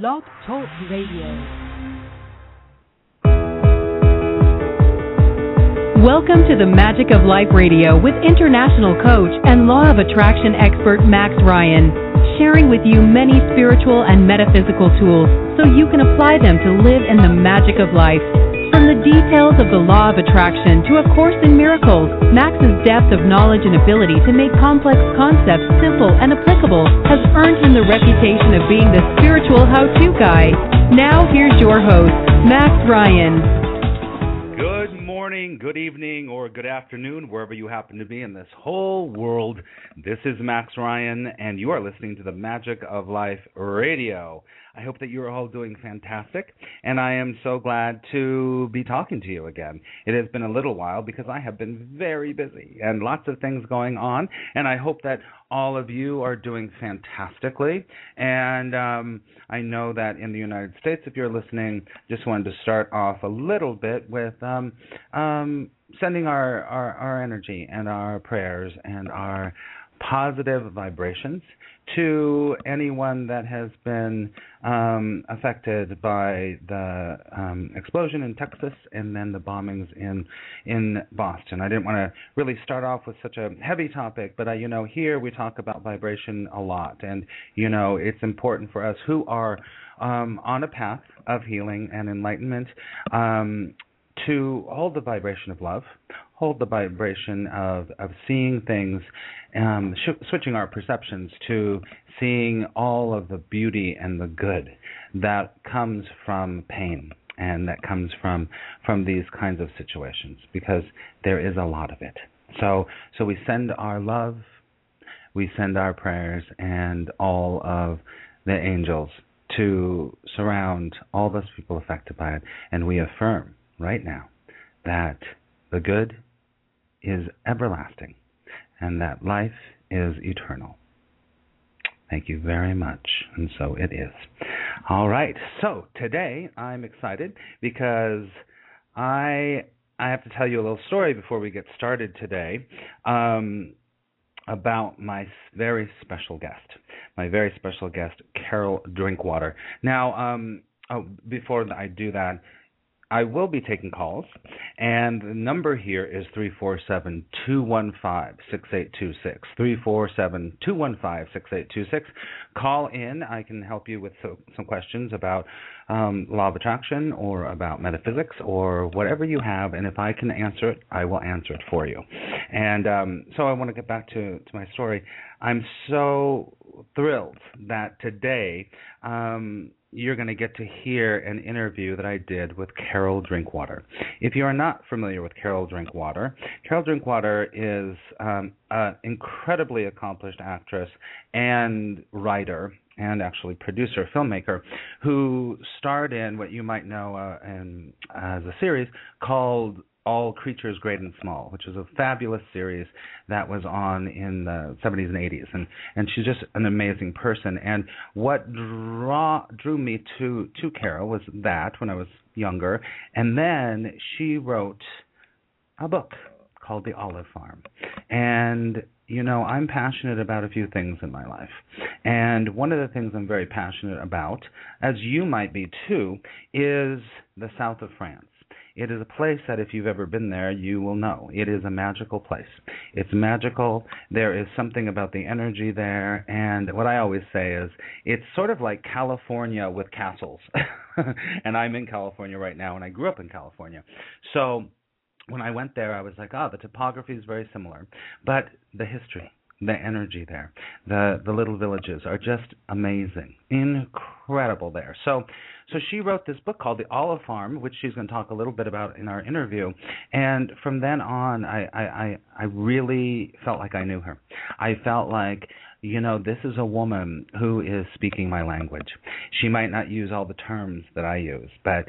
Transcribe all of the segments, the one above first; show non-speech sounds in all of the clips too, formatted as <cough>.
Blog Talk Radio. Welcome to the Magic of Life Radio with international coach and law of attraction expert Max Ryan, sharing with you many spiritual and metaphysical tools so you can apply them to live in the magic of life. Details of the law of attraction to A Course in Miracles, Max's depth of knowledge and ability to make complex concepts simple and applicable has earned him the reputation of being the spiritual how-to guy. Now here's your host, Max Ryan Good morning, good evening, or good afternoon, wherever you happen to be in this whole world. This is Max Ryan, and you are listening to the Magic of Life Radio. I hope that you are all doing fantastic, and I am so glad to be talking to you again. It has been a little while because I have been very busy and lots of things going on, and I hope that all of you are doing fantastically. And um, I know that in the United States, if you're listening, just wanted to start off a little bit with um, um, sending our, our, our energy and our prayers and our positive vibrations to anyone that has been um, affected by the um, explosion in Texas and then the bombings in in Boston. I didn't want to really start off with such a heavy topic, but I, you know, here we talk about vibration a lot, and you know, it's important for us who are um, on a path of healing and enlightenment um, to hold the vibration of love, hold the vibration of of seeing things, um, sh- switching our perceptions to seeing all of the beauty and the good that comes from pain and that comes from from these kinds of situations because there is a lot of it. So so we send our love, we send our prayers and all of the angels to surround all those people affected by it and we affirm right now that the good is everlasting and that life is eternal. Thank you very much. And so it is. All right. So today I'm excited because I I have to tell you a little story before we get started today um, about my very special guest, my very special guest, Carol Drinkwater. Now, um, oh, before I do that, I will be taking calls, and the number here is 347 215 6826. 347 215 6826. Call in. I can help you with some questions about um, law of attraction or about metaphysics or whatever you have, and if I can answer it, I will answer it for you. And um, so I want to get back to, to my story. I'm so thrilled that today. Um, you're going to get to hear an interview that I did with Carol Drinkwater. If you are not familiar with Carol Drinkwater, Carol Drinkwater is um, an incredibly accomplished actress and writer and actually producer, filmmaker, who starred in what you might know uh, in, as a series called all Creatures Great and Small, which is a fabulous series that was on in the 70s and 80s, and and she's just an amazing person. And what draw drew me to to Carol was that when I was younger, and then she wrote a book called The Olive Farm, and you know, I'm passionate about a few things in my life. And one of the things I'm very passionate about, as you might be too, is the south of France. It is a place that if you've ever been there, you will know. It is a magical place. It's magical. There is something about the energy there. And what I always say is it's sort of like California with castles. <laughs> and I'm in California right now, and I grew up in California. So when I went there, I was like, oh, the topography is very similar. But the history, the energy there, the the little villages are just amazing, incredible there. So, so she wrote this book called The Olive Farm, which she's going to talk a little bit about in our interview. And from then on, I I I, I really felt like I knew her. I felt like you know, this is a woman who is speaking my language. She might not use all the terms that I use, but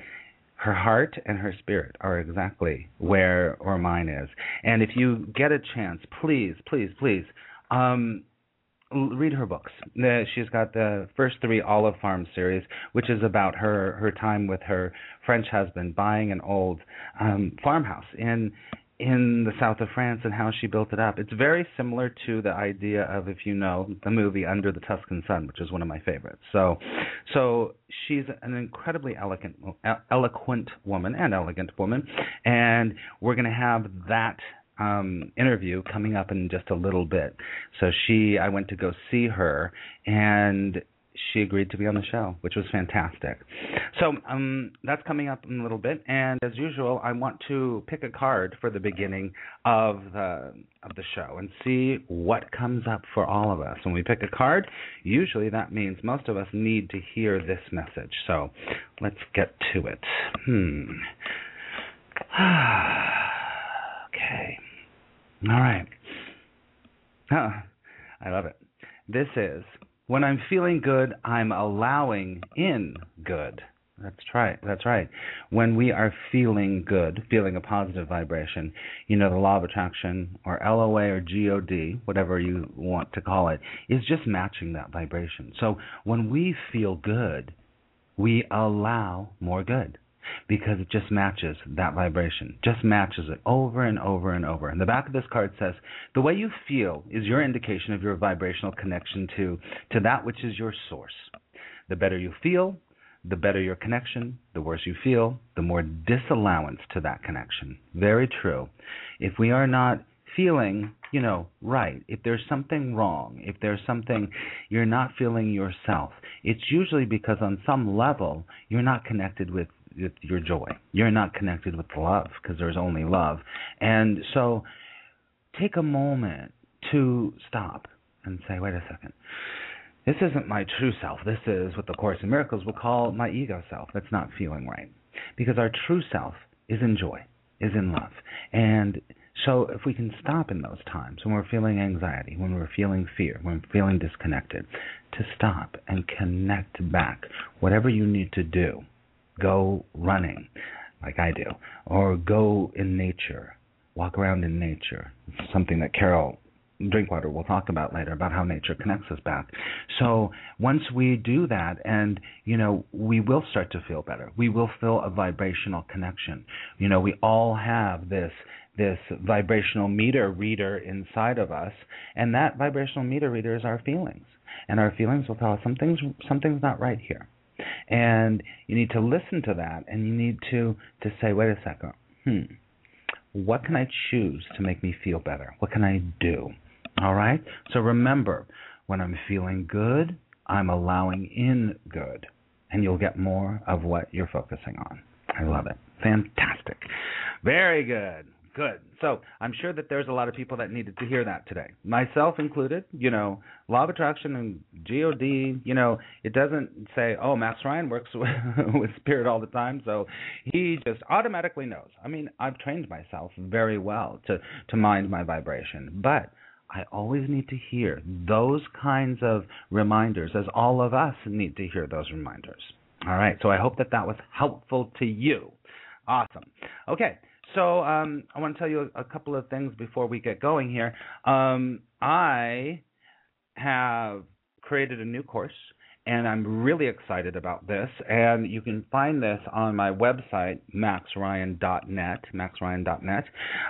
her heart and her spirit are exactly where or mine is. And if you get a chance, please, please, please um, read her books. she's got the first three Olive Farm series, which is about her her time with her French husband buying an old um, farmhouse in in the south of France and how she built it up. It's very similar to the idea of if you know the movie Under the Tuscan Sun, which is one of my favorites. So, so she's an incredibly elegant, eloquent woman and elegant woman, and we're going to have that um interview coming up in just a little bit. So she I went to go see her and she agreed to be on the show, which was fantastic. So um, that's coming up in a little bit, and as usual, I want to pick a card for the beginning of the of the show and see what comes up for all of us. When we pick a card, usually that means most of us need to hear this message. So let's get to it. Hmm. <sighs> okay. All right. Huh. I love it. This is when I'm feeling good, I'm allowing in good. That's right. That's right. When we are feeling good, feeling a positive vibration, you know, the law of attraction or LOA or GOD, whatever you want to call it, is just matching that vibration. So when we feel good, we allow more good because it just matches that vibration, just matches it over and over and over. And the back of this card says, the way you feel is your indication of your vibrational connection to, to that which is your source. The better you feel, the better your connection, the worse you feel, the more disallowance to that connection. Very true. If we are not feeling, you know, right, if there's something wrong, if there's something you're not feeling yourself, it's usually because on some level you're not connected with your joy. You're not connected with love because there's only love. And so take a moment to stop and say, wait a second. This isn't my true self. This is what the Course in Miracles will call my ego self. That's not feeling right. Because our true self is in joy, is in love. And so if we can stop in those times when we're feeling anxiety, when we're feeling fear, when we're feeling disconnected, to stop and connect back, whatever you need to do go running like I do, or go in nature, walk around in nature. It's something that Carol Drinkwater will talk about later about how nature connects us back. So once we do that, and you know, we will start to feel better. We will feel a vibrational connection. You know, we all have this this vibrational meter reader inside of us, and that vibrational meter reader is our feelings. And our feelings will tell us something's something's not right here. And you need to listen to that and you need to, to say, wait a second, hmm, what can I choose to make me feel better? What can I do? All right? So remember, when I'm feeling good, I'm allowing in good. And you'll get more of what you're focusing on. I love it. Fantastic. Very good. Good. So I'm sure that there's a lot of people that needed to hear that today, myself included. You know, law of attraction and God. You know, it doesn't say, "Oh, Max Ryan works <laughs> with spirit all the time," so he just automatically knows. I mean, I've trained myself very well to to mind my vibration, but I always need to hear those kinds of reminders, as all of us need to hear those reminders. All right. So I hope that that was helpful to you. Awesome. Okay. So um, I want to tell you a, a, couple of things before we get going here. Um, I have created a new course, and I'm really excited about this. And you can find this on my website, maxryan.net, maxryan.net.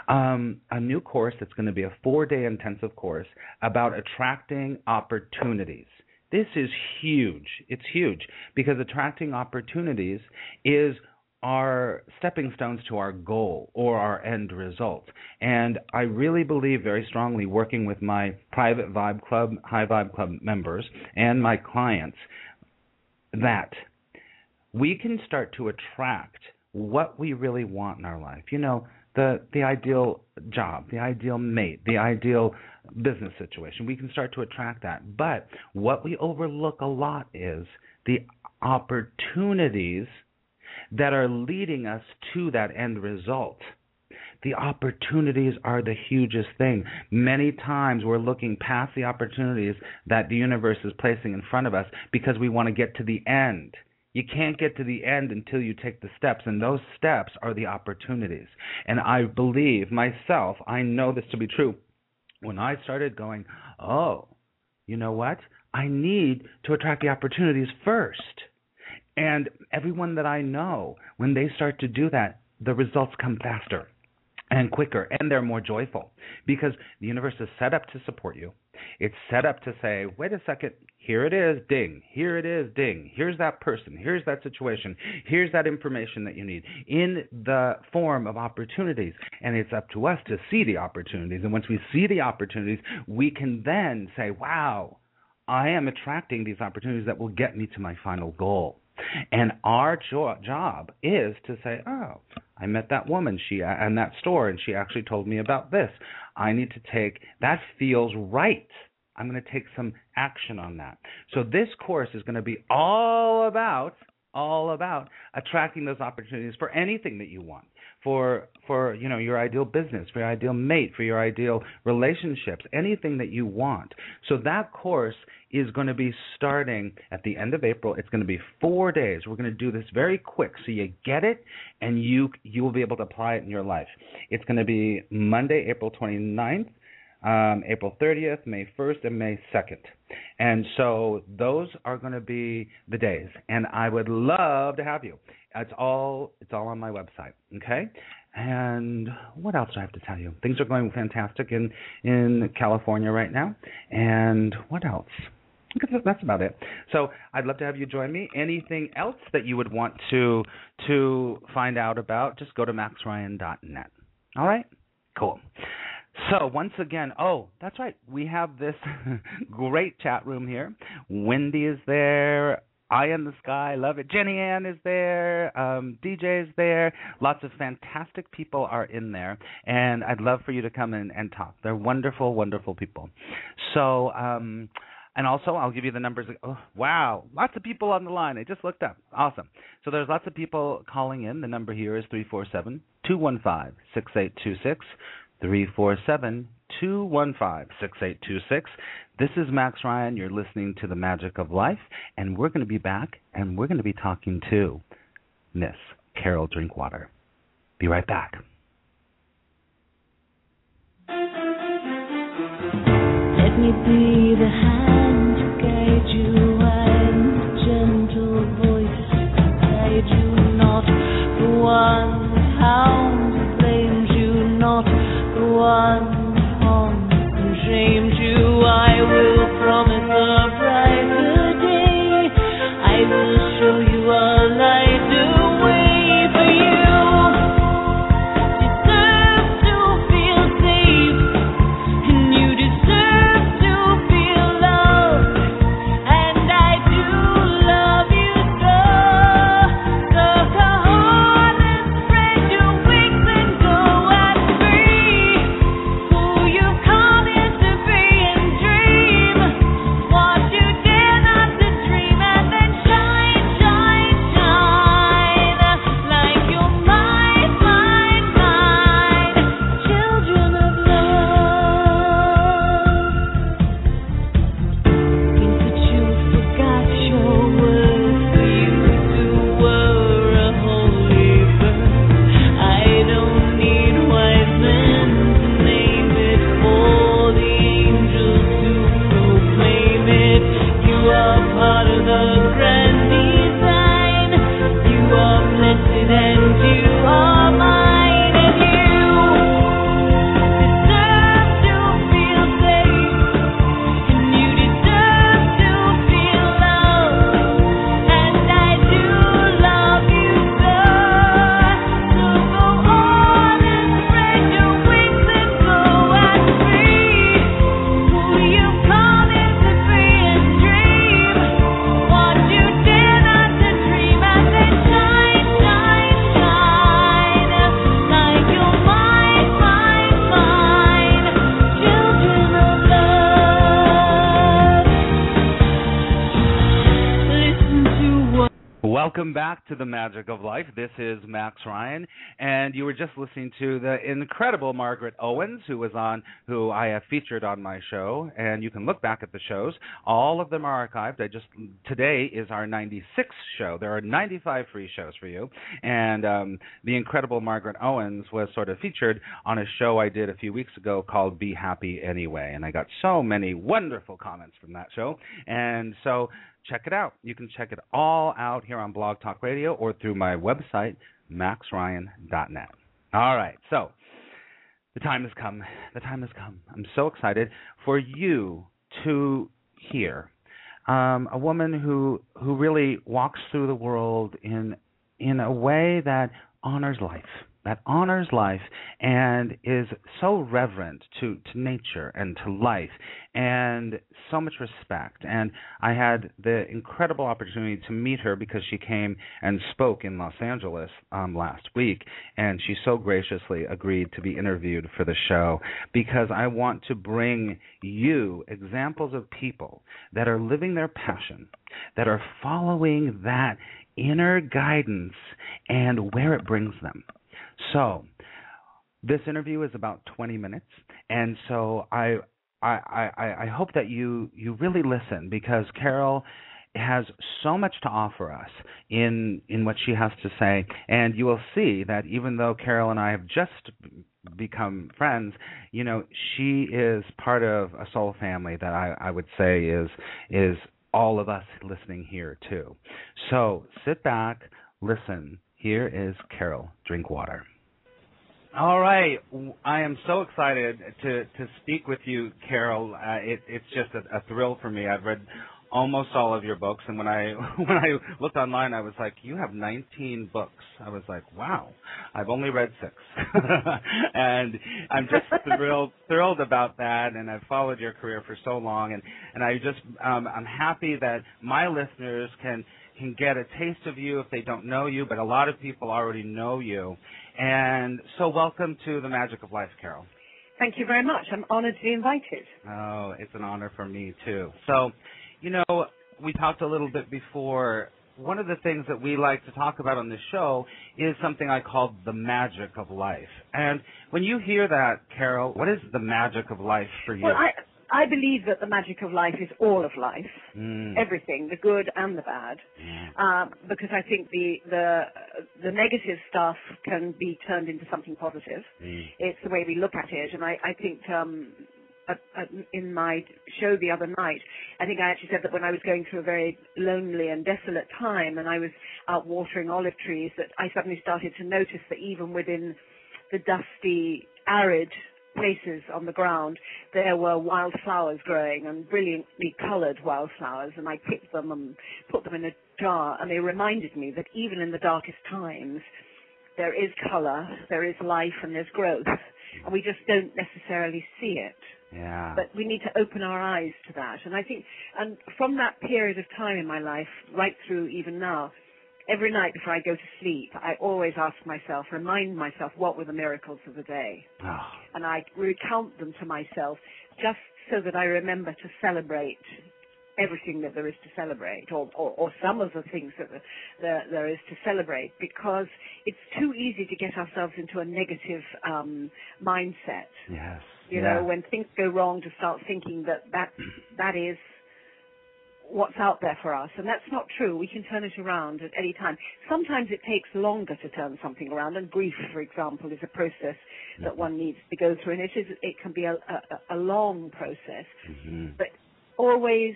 Um, a new course that's going to be a four-day intensive course about attracting opportunities. This is huge. It's huge because attracting opportunities is are stepping stones to our goal or our end result. And I really believe very strongly working with my private Vibe Club, High Vibe Club members and my clients that we can start to attract what we really want in our life. You know, the the ideal job, the ideal mate, the ideal business situation. We can start to attract that. But what we overlook a lot is the opportunities that are leading us to that end result. The opportunities are the hugest thing. Many times we're looking past the opportunities that the universe is placing in front of us because we want to get to the end. You can't get to the end until you take the steps, and those steps are the opportunities. And I believe myself, I know this to be true. When I started going, oh, you know what? I need to attract the opportunities first. And everyone that I know, when they start to do that, the results come faster. and quicker and they're more joyful. Because the universe is set up to support you. It's set up to say wait a second. Here it is. Ding. Here it is. Ding. Here's that person. Here's that situation. Here's that information that you need. In the form of opportunities. And it's up to us to see the opportunities. And once we see the opportunities we can then say wow. I am attracting these opportunities that will get me to my final goal and our jo- job is to say, "Oh, I met that woman she uh, and that store and she actually told me about this. I need to take that feels right. I'm going to take some action on that." So this course is going to be all about all about attracting those opportunities for anything that you want for for you know your ideal business, for your ideal mate, for your ideal relationships, anything that you want. So that course is going to be starting at the end of April. It's going to be 4 days. We're going to do this very quick so you get it and you you will be able to apply it in your life. It's going to be Monday, April 29th um, April 30th, May 1st, and May 2nd. And so those are going to be the days, and I would love to have you. It's all it's all on my website. Okay. And what else do I have to tell you? Things are going fantastic in in California right now. And what else? that's about it. So I'd love to have you join me. Anything else that you would want to to find out about, just go to maxryan.net. All right? Cool. So once again, oh, that's right. We have this <laughs> great chat room here. Wendy is there. I in the sky, love it. Jenny Ann is there. Um, DJ is there. Lots of fantastic people are in there, and I'd love for you to come in and talk. They're wonderful, wonderful people. So. Um, and also, I'll give you the numbers. Oh, wow, lots of people on the line. I just looked up. Awesome. So there's lots of people calling in. The number here is 347 215 6826. 347 215 6826. This is Max Ryan. You're listening to The Magic of Life, and we're going to be back and we're going to be talking to Miss Carol Drinkwater. Be right back. Let me be the hand to guide you and the gentle voice to guide you, not the one will And you were just listening to the incredible Margaret Owens, who was on, who I have featured on my show. And you can look back at the shows; all of them are archived. I just today is our 96th show. There are 95 free shows for you, and um, the incredible Margaret Owens was sort of featured on a show I did a few weeks ago called "Be Happy Anyway," and I got so many wonderful comments from that show, and so check it out. You can check it all out here on Blog Talk Radio or through my website, maxryan.net. All right, so The time has come. The time has come. I'm so excited for you to hear um, a woman who who really walks through the world in in a way that honors life that honors life and is so reverent to, to nature and to life and so much respect. And I had the incredible opportunity to meet her because she came and spoke in Los Angeles um, last week, and she so graciously agreed to be interviewed for the show because I want to bring you examples of people that are living their passion, that are following that inner guidance and where it brings them. So, this interview is about 20 minutes, and so I I, I, I hope that you you really listen because Carol has so much to offer us in in what she has to say, and you will see that even though Carol and I have just become friends, you know, she is part of a soul family that I, I would say is is all of us listening here too. So sit back, listen. Here is Carol Drinkwater. All right, I am so excited to to speak with you, Carol. Uh, it, it's just a, a thrill for me. I've read almost all of your books, and when I <laughs> when I looked online, I was like, "You have 19 books." I was like, "Wow, I've only read six. <laughs> and I'm just thrilled thrilled about that. And I've followed your career for so long, and and I just um, I'm happy that my listeners can can get a taste of you if they don't know you, but a lot of people already know you. And so, welcome to the Magic of Life, Carol. Thank you very much. I'm honored to be invited. Oh, it's an honor for me too. So, you know, we talked a little bit before. One of the things that we like to talk about on this show is something I call the magic of life. And when you hear that, Carol, what is the magic of life for you? Well, I I believe that the magic of life is all of life, Mm. everything, the good and the bad, Yeah. um, because I think the the the negative stuff can be turned into something positive. Mm. It's the way we look at it, and I I think. Um, at, at, in my show the other night, I think I actually said that when I was going through a very lonely and desolate time, and I was out watering olive trees, that I suddenly started to notice that even within the dusty, arid places on the ground, there were wildflowers growing and brilliantly coloured wildflowers, and I picked them and put them in a jar, and they reminded me that even in the darkest times, there is colour, there is life, and there's growth, and we just don't necessarily see it Yeah. but we need to open our eyes to that. And I think, and from that period of time in my life, right through even now, every night before I go to sleep, I always ask myself, remind myself, what were the miracles of the day? oh, And I recount them to myself just so that I remember to celebrate everything that there is to celebrate, or, or, or some of the things that the, the, there is to celebrate, because it's too easy to get ourselves into a negative um, mindset yes. you yeah. know, when things go wrong to start thinking that that, that is what's out there for us. And that's not true. We can turn it around at any time. Sometimes it takes longer to turn something around, and grief, for example, is a process that one needs to go through, and it is, it can be a, a, a long process. Mhm. But always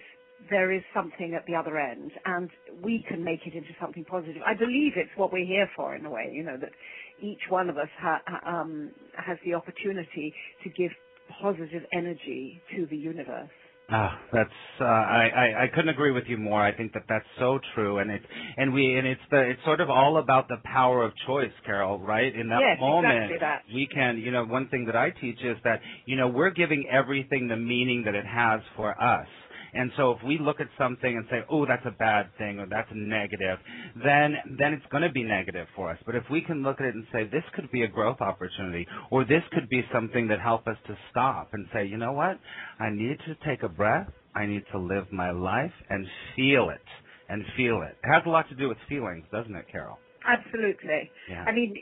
there is something at the other end, and we can make it into something positive. I believe it's what we're here for, in a way. You know that each one of us ha- um, has the opportunity to give positive energy to the universe. Ah, that's uh, I, I I couldn't agree with you more. I think that that's so true, and it's and we and it's the it's sort of all about the power of choice, Carol. Right in that Yes, moment, exactly that. we can. You know, one thing that I teach is that you know we're giving everything the meaning that it has for us. And so if we look at something and say, "Oh, that's a bad thing," or "That's a negative," then then it's going to be negative for us. But if we can look at it and say, "This could be a growth opportunity," or "This could be something that help us to stop and say, you know what? I need to take a breath. I need to live my life and feel it and feel it." It has a lot to do with feelings, doesn't it, Carol? Absolutely. Yeah. I mean,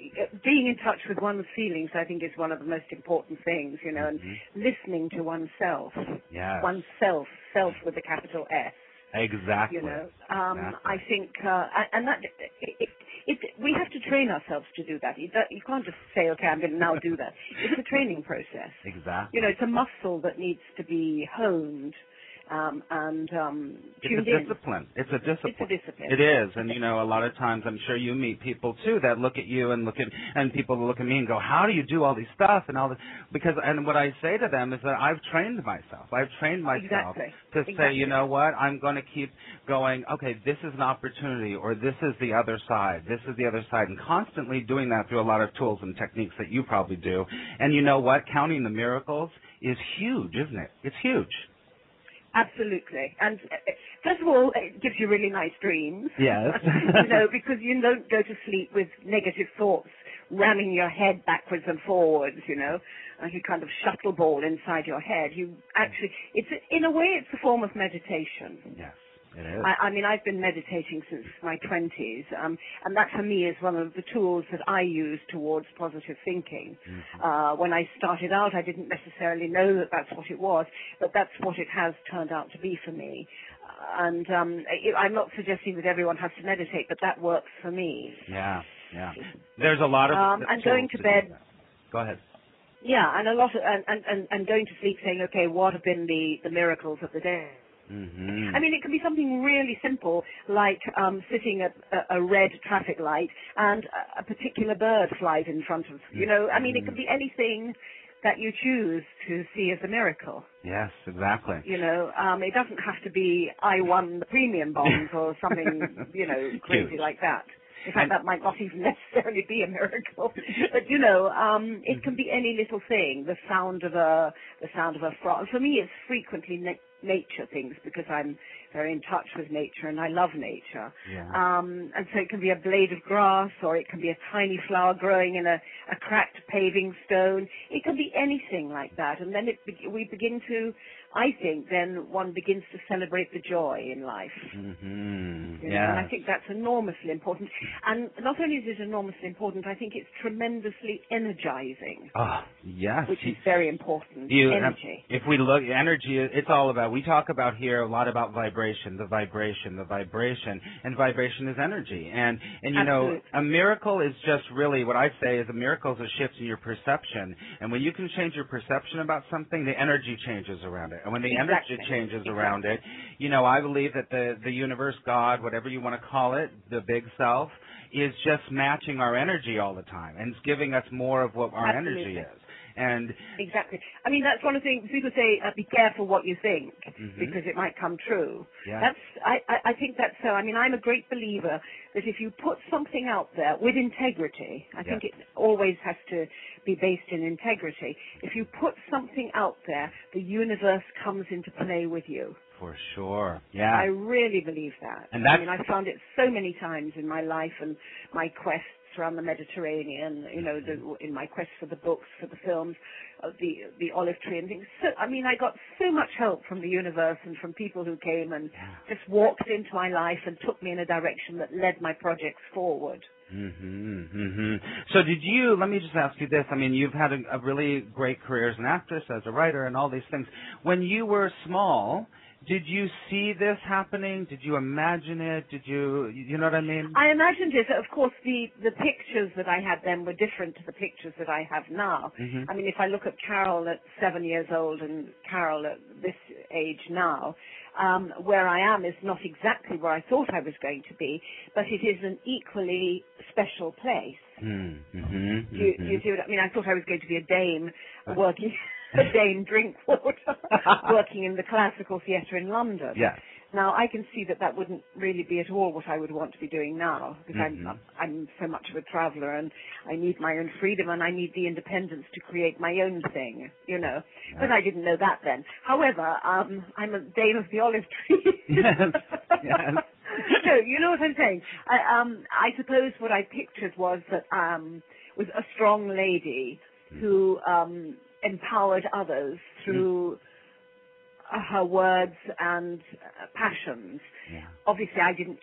being in touch with one's feelings, I think, is one of the most important things. You know, and Mhm. listening to oneself, Yes. oneself, self with a capital S. Exactly. you know um Exactly. i think uh and- and that it, it, it we have to train ourselves to do that you, you can't just say okay i'm going to now do that <laughs> it's a training process Exactly. you know it's a muscle that needs to be honed um, and um, It's tuned a in. discipline. It's a discipline. It's a discipline. It is, and you know, a lot of times I'm sure you meet people too that look at you and look at, and people look at me and go, "How do you do all these stuff and all this?" Because, and what I say to them is that I've trained myself. I've trained myself Exactly. to say, you know what, I'm going to keep going. Okay, this is an opportunity, or this is the other side. This is the other side, and constantly doing that through a lot of tools and techniques that you probably do. And you know what, counting the miracles is huge, isn't it? It's huge. Absolutely. And uh, first of all, it gives you really nice dreams. Yes. <laughs> you know, <laughs> because you don't go to sleep with negative thoughts ramming your head backwards and forwards, you know, like a kind of shuttle ball inside your head. You actually, it's, in a way, it's a form of meditation. Yes. I, I mean, I've been meditating since my 20s, um, and that for me is one of the tools that I use towards positive thinking. Mhm. Uh, when I started out, I didn't necessarily know that that's what it was, but that's what it has turned out to be for me. And um, I, I'm not suggesting that everyone has to meditate, but that works for me. Yeah, yeah. There's a lot of Um, and going tools to bed-. Go ahead. Yeah, and a lot of, and, and, and, and going to sleep saying, okay, what have been the, the miracles of the day? Hmm I mean, it can be something really simple, like um, sitting at a, a red traffic light and a, a particular bird flies in front of you. know, I mean, it could be anything that you choose to see as a miracle. yes, exactly. You know, um, it doesn't have to be I won the premium bonds or something, <laughs> you know, crazy like that. In fact, that might not <laughs> even necessarily be a miracle. But you know, um, it can be any little thing. The sound of a, the sound of a frog. For me, it's frequently na- nature things because I'm very in touch with nature and I love nature. Yeah. Um, and so it can be a blade of grass or it can be a tiny flower growing in a, a cracked paving stone. It can be anything like that. And then it, be- we begin to, I think, then one begins to celebrate the joy in life. hmm You know, Yeah. and I think that's enormously important. And not only is it enormously important, I think it's tremendously energizing, Oh, yes. which is very important. You- Energy. if we look, energy, it's all about, we talk about here a lot about vibration, the vibration, the vibration, and vibration is energy. And, and you know, a miracle is just really, what I say is a miracle is a shift in your perception. And when you can change your perception about something, the energy changes around it. And when the energy changes around it, you know, I believe that the, the universe, God, whatever you want to call it, the big self, is just matching our energy all the time and it's giving us more of what our energy is. And Exactly. I mean, that's one of the things people say, uh, be careful what you think, Mhm. because it might come true. yeah. That's, I, I, I think that's so. I mean, I'm a great believer that if you put something out there with integrity, I think it always has to be based in integrity. If you put something out there, the universe comes into play with you. For sure. Yeah. I really believe that. And I mean, I've found it so many times in my life and my quests around the Mediterranean, you know, the, in my quest for the books, for the films, uh, the the olive tree and things. So, I mean, I got so much help from the universe and from people who came and just walked into my life and took me in a direction that led my projects forward. Mhm. Mhm. So did you? Let me just ask you this. I mean, you've had a, a really great career as an actress, as a writer, and all these things. When you were small, did you see this happening? Did you imagine it? Did you? You know what I mean? I imagined it. Of course, the the pictures that I had then were different to the pictures that I have now. Mhm. I mean, if I look at Carol at seven years old and Carol at this age now, um, where I am is not exactly where I thought I was going to be, but it is an equally special place. Mhm. Mhm. You, you mhm. see what I mean? I thought I was going to be a dame working, <laughs> a dame drink water, <laughs> working in the classical theatre in London. Yes. Now I can see that that wouldn't really be at all what I would want to be doing now because Mhm. I'm I'm so much of a traveller and I need my own freedom and I need the independence to create my own thing, you know. But I didn't know that then. However, um, I'm a dame of the olive tree. <laughs> Yes, yes. so you know what I'm saying. I, um, I suppose what I pictured was that um, was a strong lady who um, empowered others through uh, her words and uh, passions. Yeah. Obviously, I didn't.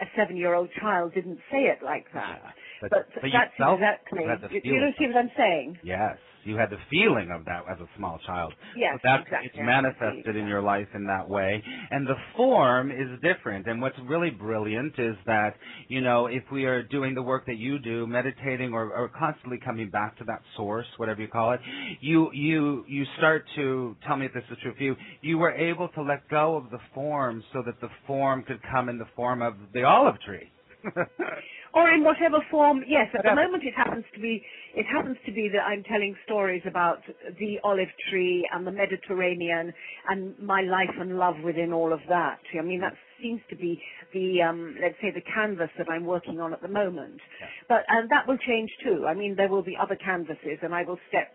A seven-year-old child didn't say it like that. But, But, but that's felt exactly. you You, you see what I'm saying? Yes. You had the feeling of that as a small child. Yes, So that's exactly. it's manifested in your life in that way. And the form is different. And what's really brilliant is that, you know, if we are doing the work that you do, meditating or, or constantly coming back to that source, whatever you call it, you you you start to tell me if this is true for you, you were able to let go of the form so that the form could come in the form of the olive tree. <laughs> or in whatever form. Yes, at the moment it happens to be it happens to be that I'm telling stories about the olive tree and the Mediterranean and my life and love within all of that. I mean that seems to be the um, let's say the canvas that I'm working on at the moment. Yeah. But and that will change too. I mean there will be other canvases and I will step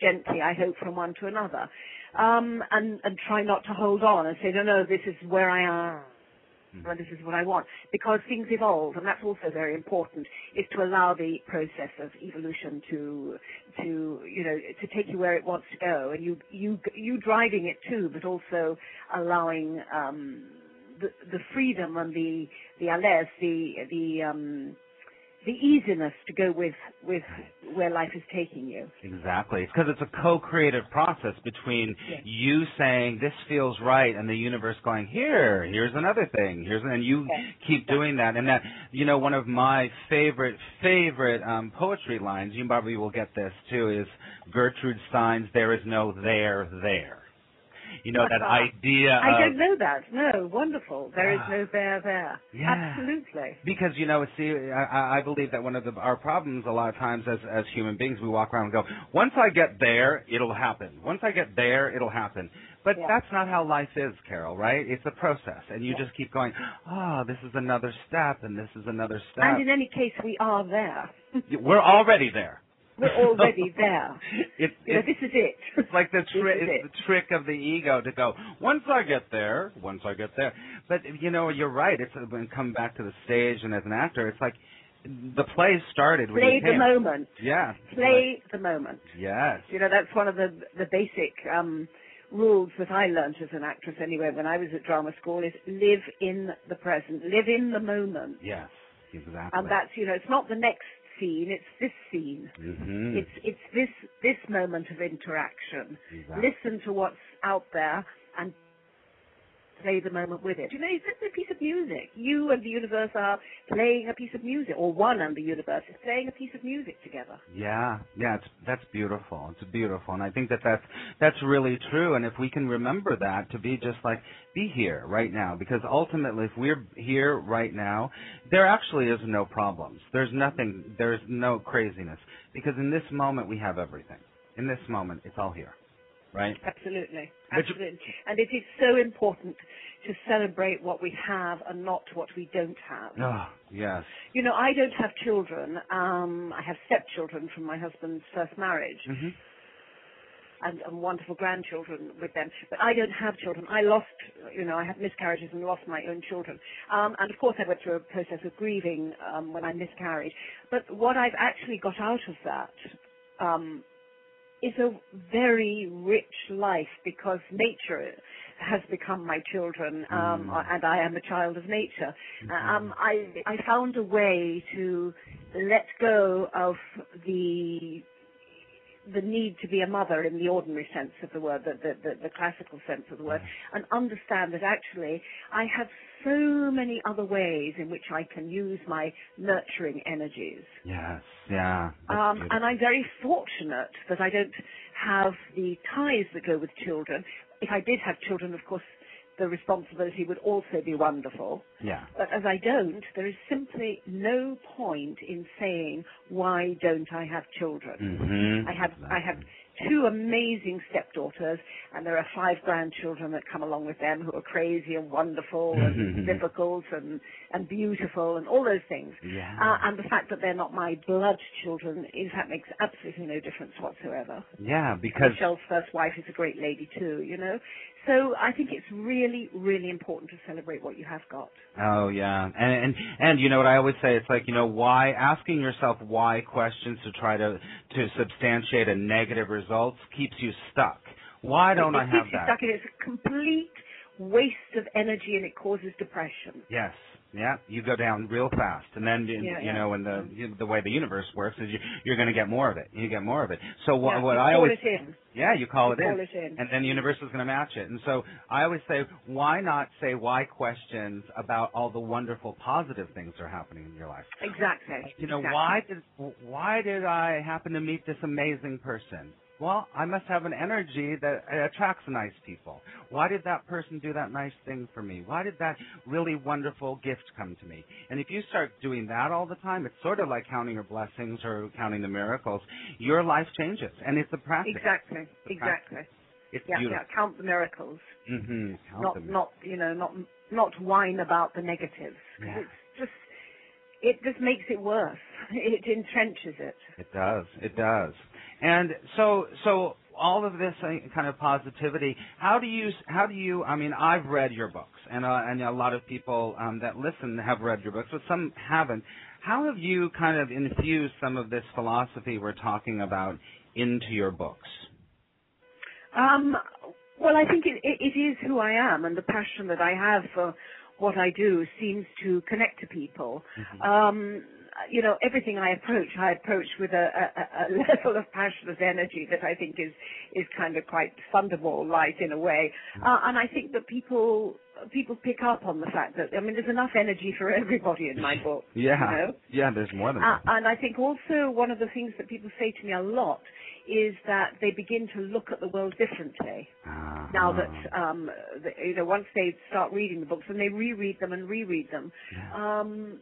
gently, I hope, from one to another. Um, and, and try not to hold on and say, no, no, this is where I am. And this is what I want because things evolve and that's also very important is to allow the process of evolution to to you know to take you where it wants to go and you you you driving it too but also allowing um the the freedom and the the allez the the um the easiness to go with with where life is taking you Exactly. It's because it's a co-creative process between Yes. you saying this feels right and the universe going here, here's another thing, here's and you Yes. keep doing that. And that you know one of my favorite favorite um, poetry lines. You probably will get this too. Is Gertrude Stein's "There is no there there." You know that idea. I of, don't know that. No, wonderful. There is Ah. no there there. Yeah. Absolutely. Because you know, see, I, I believe that one of the, our problems a lot of times as as human beings, we walk around and go, once I get there, it'll happen. Once I get there, it'll happen. But Yeah. that's not how life is, Carol. Right? It's a process, and you Yeah. just keep going. Oh, this is another step, and this is another step. And in any case, we are there. We're already there. We're already <laughs> there. It's You know, it's, this is it. it's like the <laughs> trick. It's it. the trick of the ego to go. Once I get there, once I get there. But you know, you're right. It's when come back to the stage and as an actor, it's like the play started when Play the moment. Yeah. Play the moment. Yes. You know, that's one of the the basic um, rules that I learned as an actress anyway when I was at drama school is live in the present, live in the moment. Yes. Exactly. And that's, you know, it's not the next scene, it's this scene. hmm It's it's this this moment of interaction. Exactly. Listen to what's out there and play the moment with it. You know, it's just a piece of music. You and the universe are playing a piece of music, or one and the universe is playing a piece of music together. Yeah, yeah, it's that's beautiful. It's beautiful, and I think that that's that's really true. And if we can remember that, to be just like be here right now, because ultimately, if we're here right now, there actually is no problems. There's nothing. There's no craziness, because in this moment we have everything. In this moment, it's all here, right? Absolutely. Absolutely. And it is so important to celebrate what we have and not what we don't have. Oh, yes. You know, I don't have children. Um, I have stepchildren from my husband's first marriage. hmm and, and wonderful grandchildren with them. But I don't have children. I lost, you know, I had miscarriages and lost my own children. Um, and of course I went through a process of grieving um, when I miscarried. But what I've actually got out of that um, is a very rich life because nature has become my children, um, Mm. and I am a child of nature. Mhm. Um, I I found a way to let go of the the need to be a mother in the ordinary sense of the word, the, the, the, the classical sense of the word, and understand that actually I have so many other ways in which I can use my nurturing energies. Yes. Yeah. Um, and I'm very fortunate that I don't have the ties that go with children. If I did have children, of course, the responsibility would also be wonderful. yeah. But as I don't, there is simply no point in saying, why don't I have children? hmm I have I have two amazing stepdaughters, and there are five grandchildren that come along with them who are crazy and wonderful and <laughs> difficult and and beautiful and all those things. Yeah. Uh, and the fact that they're not my blood children, in fact, makes absolutely no difference whatsoever. yeah, because Michel's first wife is a great lady too, you know. So I think it's really, really important to celebrate what you have got. Oh yeah, and and and you know what I always say? It's like you know why asking yourself why questions to try to to substantiate a negative results keeps you stuck. Why don't it I have keeps you that? stuck and it's a complete waste of energy and it causes depression. Yes, Yeah, you go down real fast, and then you, Yeah, you yeah. know, and the you- the way the universe works is you, you're going to get more of it. You get more of it. So what, Yeah, what you I call always it in. yeah, you call You it in, call it in. and then the universe is going to match it. And so I always say, why not say why questions about all the wonderful positive things that are happening in your life? Exactly. You know, exactly. why did why did I happen to meet this amazing person? Well, I must have an energy that attracts nice people. Why did that person do that nice thing for me? Why did that really wonderful gift come to me? And if you start doing that all the time, it's sort of like counting your blessings or counting the miracles. Your life changes, and it's a practice. Exactly. Exactly. It's Yeah, beautiful. yeah. Count the miracles. Mm-hmm. Count not them. not you know not not whine about the negatives 'cause Yeah. it's just it just makes it worse. <laughs> It entrenches it. It does. It does. And so, so all of this uh, kind of positivity. How do you? How do you? I mean, I've read your books, and uh, and a lot of people um, that listen have read your books, but some haven't. How have you kind of infused some of this philosophy we're talking about into your books? Um, well, I think it, it, it is who I am, and the passion that I have for what I do seems to connect to people. Um, you know, everything I approach, I approach with a, a, a <laughs> level of passionate energy that I think is is kind of quite thunderball-like in a way, uh, and I think that people people pick up on the fact that I mean, there's enough energy for everybody in my book. <laughs> Yeah. You know? Yeah. There's more than Uh, that. and I think also one of the things that people say to me a lot is that they begin to look at the world differently Ah. now that um, the, you know once they start reading the books and they reread them and reread them Yeah. um,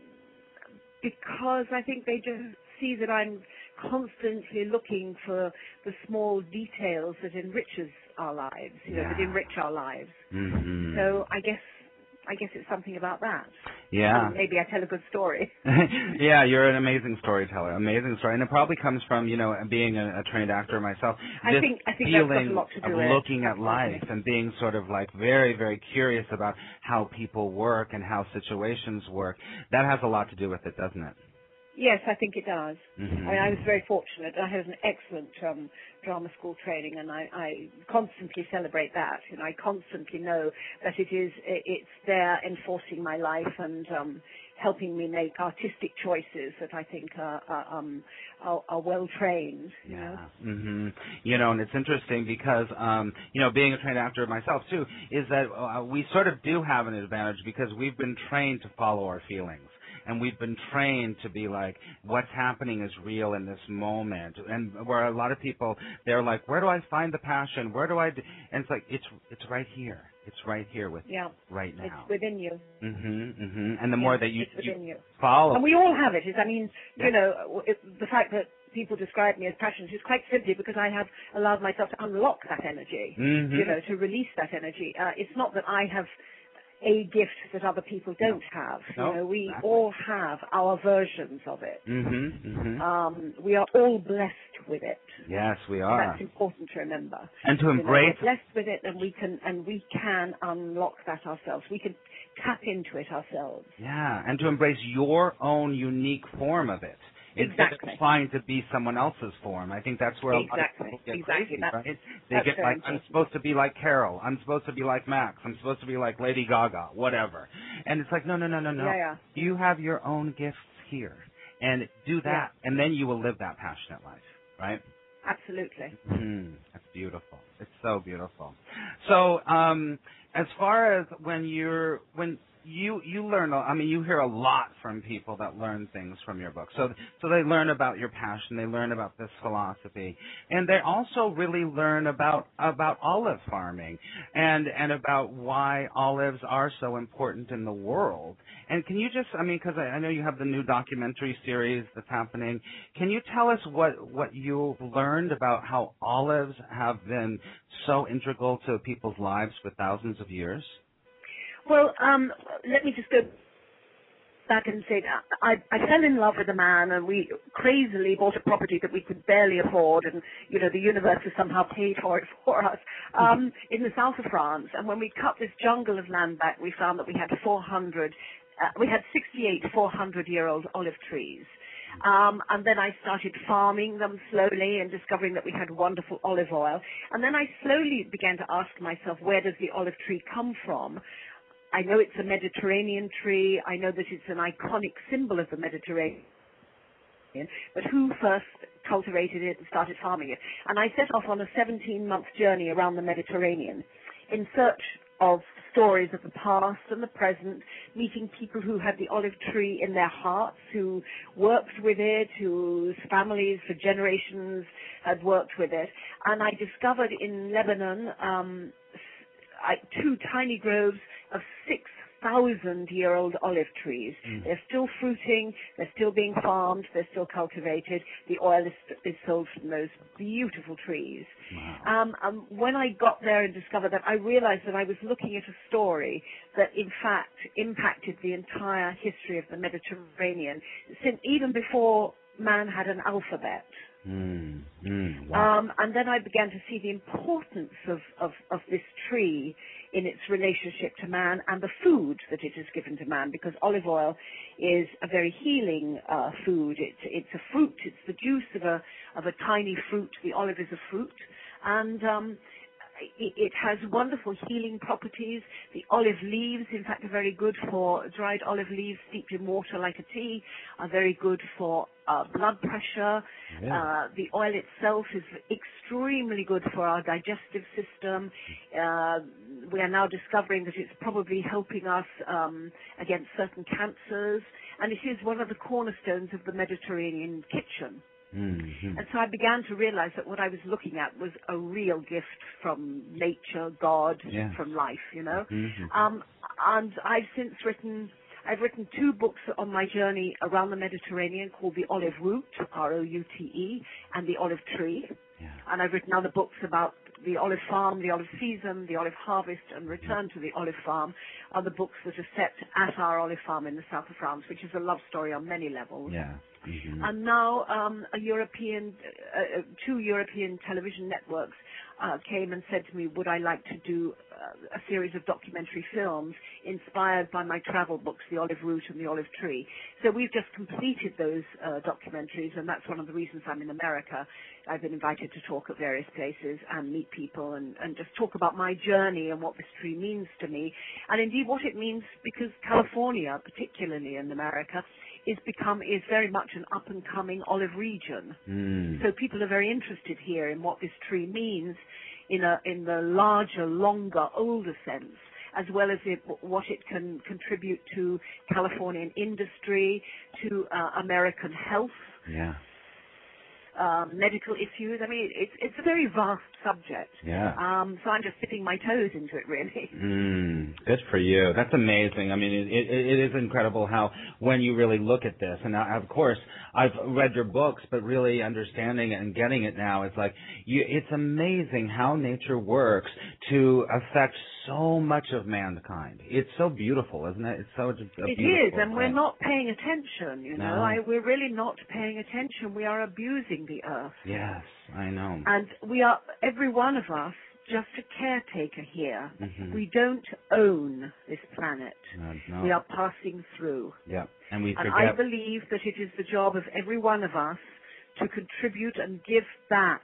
because I think they just see that I'm constantly looking for the small details that enriches our lives, you know, that enrich our lives. Mhm. So I guess I guess it's something about that. yeah. And maybe I tell a good story. <laughs> <laughs> yeah, you're an amazing storyteller. Amazing story, and it probably comes from you know being a, a trained actor myself. I think- I think that's got a lot to do of with it. looking at life and being sort of like very very curious about how people work and how situations work. That has a lot to do with it, doesn't it? Yes, I think it does. Mhm. I, mean, I was very fortunate. I had an excellent um, drama school training, and I, I constantly celebrate that. You know, I constantly know that it is it's there enforcing my life and um, helping me make artistic choices that I think are, are, um, are, are well trained. You know? Yeah. Mhm. You know, and it's interesting because um, you know, being a trained actor myself too, is that uh, we sort of do have an advantage because we've been trained to follow our feelings. And we've been trained to be like, what's happening is real in this moment. And where a lot of people, they're like, where do I find the passion? Where do I? Do? And it's like, it's it's right here. It's right here with Yeah, right now. it's within you. Mhm. Mhm. And the more that you, you. you follow, And we all have it. Is I mean, Yeah. you know, it, the fact that people describe me as passionate is quite simply because I have allowed myself to unlock that energy. Mm-hmm. You know, to release that energy. Uh, it's not that I have a gift that other people don't have. No, you know, we exactly. all have our versions of it. Mhm. Mhm. Um, we are all blessed with it. yes, we are. That's important to remember. And to You know, embrace we're blessed with it, and we can and we can unlock that ourselves. We can tap into it ourselves. Yeah, and to embrace your own unique form of it. Instead Exactly. of trying to be someone else's form. I think that's where a lot Exactly. of people get Exactly. crazy, That's- right? They get like, I'm supposed to be like Carol. I'm supposed to be like Max. I'm supposed to be like Lady Gaga, whatever. And it's like, no, no, no, no, no. Yeah, yeah. You have your own gifts here. And do that, and then you will live that passionate life, right? Absolutely. Mm, that's beautiful. It's so beautiful. So, um, as far as when you're when you you learn, I mean, you hear a lot from people that learn things from your book. So, so they learn about your passion, they learn about this philosophy, and they also really learn about about olive farming and and about why olives are so important in the world. And can you just, I mean, because I, I know you have the new documentary series that's happening. Can you tell us what what you've learned about how olives have been so integral to people's lives for thousands of years? Well, um, let me just go back and say that I, I fell in love with a man and we crazily bought a property that we could barely afford and, you know, the universe has somehow paid for it <laughs> for us, um, in the south of France. And when we cut this jungle of land back, we found that we had 400, uh, we had 68 400 year old olive trees. Um, and then I started farming them slowly and discovering that we had wonderful olive oil. And then I slowly began to ask myself, where does the olive tree come from? I know it's a Mediterranean tree. I know that it's an iconic symbol of the Mediterranean. But who first cultivated it and started farming it? And I set off on a 17-month journey around the Mediterranean in search of stories of the past and the present, meeting people who had the olive tree in their hearts, who worked with it, whose families for generations had worked with it. And I discovered in Lebanon um, I, two tiny groves of 6,000 year old olive trees. Mm. They're still fruiting, they're still being farmed, they're still cultivated. The oil is, is sold from those beautiful trees. Wow. Um, um, when I got there and discovered that, I realized that I was looking at a story that, in fact, impacted the entire history of the Mediterranean, since even before man had an alphabet. Mm. Mm. Wow. Um, and then I began to see the importance of, of, of this tree in its relationship to man and the food that it has given to man because olive oil is a very healing uh, food. It's, it's a fruit. It's the juice of a, of a tiny fruit. The olive is a fruit. And um, it, it has wonderful healing properties. The olive leaves, in fact, are very good for dried olive leaves steeped in water like a tea, are very good for uh, blood pressure. Really? Uh, the oil itself is extremely good for our digestive system. Uh, we are now discovering that it's probably helping us um, against certain cancers, and it is one of the cornerstones of the Mediterranean kitchen. Mhm. And so I began to realize that what I was looking at was a real gift from nature, God, Yeah. from life, you know. Mhm. Um, and I've since written, I've written two books on my journey around the Mediterranean called The Olive Route, R-O-U-T-E, and The Olive Tree. Yeah. And I've written other books about the olive farm, the olive season, the olive harvest, and return to the olive farm. are the books that are set at our olive farm in the south of France, which is a love story on many levels. Yeah. Mhm. And now um, a European, uh, uh, two European television networks came and said to me, would I like to do uh, a series of documentary films inspired by my travel books, The Olive Route and The Olive Tree. So we've just completed those uh, documentaries, and that's one of the reasons I'm in America. I've been invited to talk at various places and meet people and, and just talk about my journey and what this tree means to me, and indeed what it means because California, particularly in America, is become is very much an up and coming olive region. Mm. So people are very interested here in what this tree means in a in the larger, longer, older sense, as well as it, what it can contribute to Californian industry, to uh, American health, Yeah. Um, medical issues. I mean, it's it's a very vast subject. Yeah. Um, so I'm just dipping my toes into it, really. <laughs> Mm, good for you. That's amazing. I mean, it, it, it is incredible how when you really look at this, and I, of course I've read your books, but really understanding it and getting it now, it's like you, it's amazing how nature works to affect so much of mankind. It's so beautiful, isn't it? It's so It is, and we're not paying attention. You know, No. I, we're really not paying attention. We are abusing the earth. Yes, I know. And we are, every one of us, just a caretaker here. Mhm. We don't own this planet. no, no. We are passing through. Yeah, and we forget. And I believe that it is the job of every one of us to contribute and give back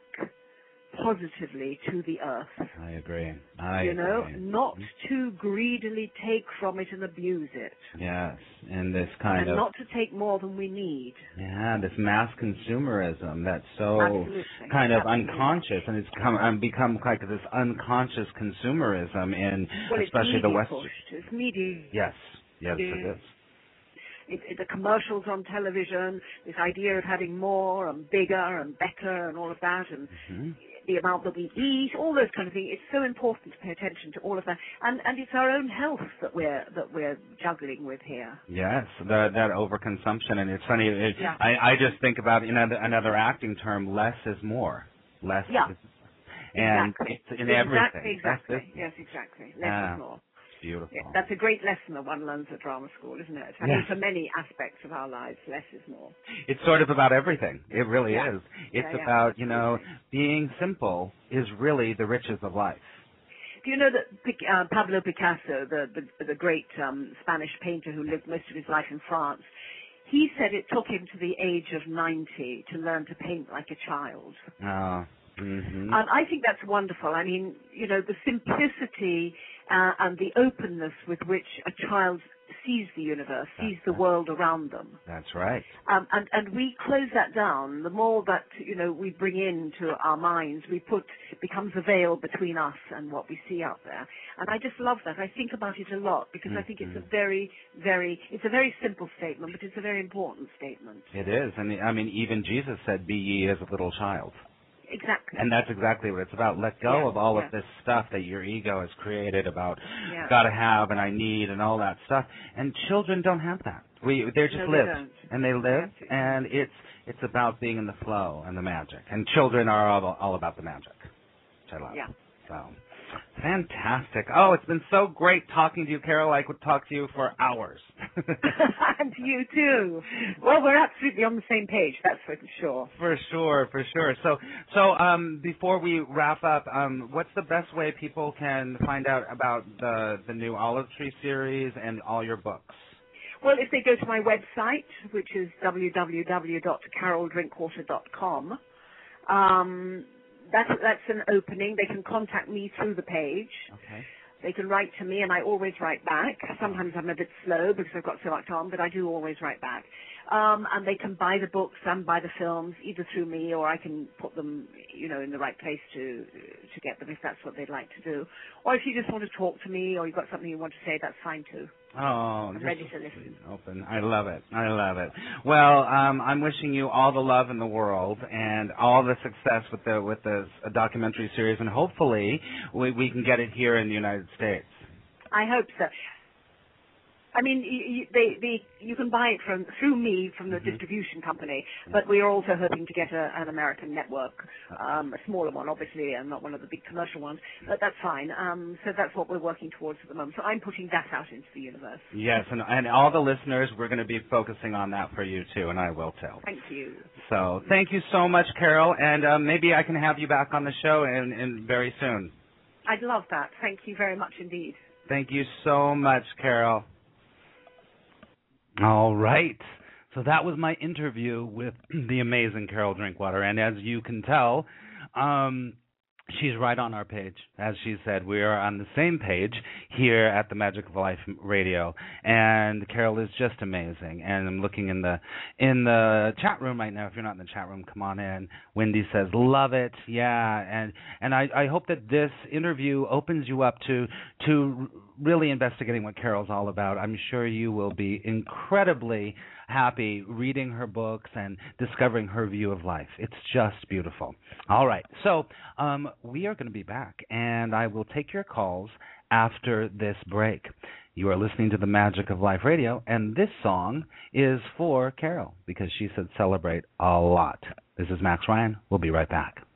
positively to the earth. I agree. I you know, agree. not to greedily take from it and abuse it. Yes, and this kind and of not to take more than we need. Yeah, this mass consumerism that's so Absolutely. kind of Absolutely. unconscious, and it's come um, become like this unconscious consumerism in Well, especially the West. pushed. It's media. Yes, yes, it Yeah. is. It, it, the commercials on television, this idea of having more and bigger and better and all of that, and Mhm. The amount that we eat, all those kind of things. It's so important to pay attention to all of that, and and it's our own health that we're that we're juggling with here. Yes, that that overconsumption, and it's funny. It, Yeah. I I just think about another another acting term: less is more. Less. Yeah. Is, and exactly. it's in exactly, everything. Exactly. It. Yes, exactly. Less is more. Beautiful. Yeah, that's a great lesson that one learns at drama school, isn't it? I Yes. mean, for many aspects of our lives, less is more. It's sort of about everything. It really Yeah. is. It's Yeah, yeah, about you know being simple is really the riches of life. Do you know that uh, Pablo Picasso, the the, the great um, Spanish painter who lived most of his life in France, he said it took him to the age of 90 to learn to paint like a child. Oh, hmm Um, I think that's wonderful. I mean, you know, the simplicity uh, and the openness with which a child sees the universe, sees the world around them. That's right. Um, and, and we close that down. The more that, you know, we bring into our minds, we put, becomes a veil between us and what we see out there. And I just love that. I think about it a lot because I think it's a very, very, it's a very simple statement, but it's a very important statement. It is. And I mean, even Jesus said, be ye as a little child. Exactly. And that's exactly what it's about. Let go Yeah, of all yeah. of this stuff that your ego has created about Yeah. gotta have and I need and all that stuff. And children don't have that. We they're just No, they And they live and it's it's about being in the flow and the magic. And children are all, all about the magic. Which I love. Yeah. So fantastic. Oh, it's been so great talking to you, Carol. I could talk to you for hours. and <laughs> <laughs> you too. Well, we're absolutely on the same page, that's for sure. For sure, for sure. So, so um, before we wrap up, um, what's the best way people can find out about the the new Olive Tree series and all your books? Well, if they go to my website, which is www.caroldrinkwater.com, um, that's, that's an opening. They can contact me through the page. Okay. They can write to me, and I always write back. Sometimes I'm a bit slow because I've got so much on, but I do always write back. Um, and they can buy the books and buy the films either through me, or I can put them, you know, in the right place to to get them if that's what they'd like to do. Or if you just want to talk to me, or you've got something you want to say, that's fine too. Oh, I'm ready to listen. Open. I love it. I love it. Well, um, I'm wishing you all the love in the world and all the success with the with the s- documentary series, and hopefully we we can get it here in the United States. I hope so. I mean, you, they, they, you can buy it from through me from the Mhm. distribution company, but we are also hoping to get a, an American network, um, a smaller one, obviously, and not one of the big commercial ones. But that's fine. Um, so that's what we're working towards at the moment. So I'm putting that out into the universe. Yes, and and all the listeners, we're going to be focusing on that for you too, and I will too. Thank you. So thank you so much, Carol, and um, maybe I can have you back on the show in, in very soon. I'd love that. Thank you very much indeed. Thank you so much, Carol. All right. So that was my interview with <clears throat> the amazing Carol Drinkwater, and as you can tell, um, she's right on our page. As she said, we are on the same page here at the Magic of Life Radio, and Carol is just amazing. And I'm looking in the in the chat room right now. If you're not in the chat room, come on in. Wendy says, "Love it, yeah," and and I, I hope that this interview opens you up to to really investigating what Carol's all about. I'm sure you will be incredibly happy reading her books and discovering her view of life. It's just beautiful. All right, so um, we are going to be back, and I will take your calls after this break. You are listening to the Magic of Life Radio, and this song is for Carol because she said celebrate a lot. This is Max Ryan. We'll be right back.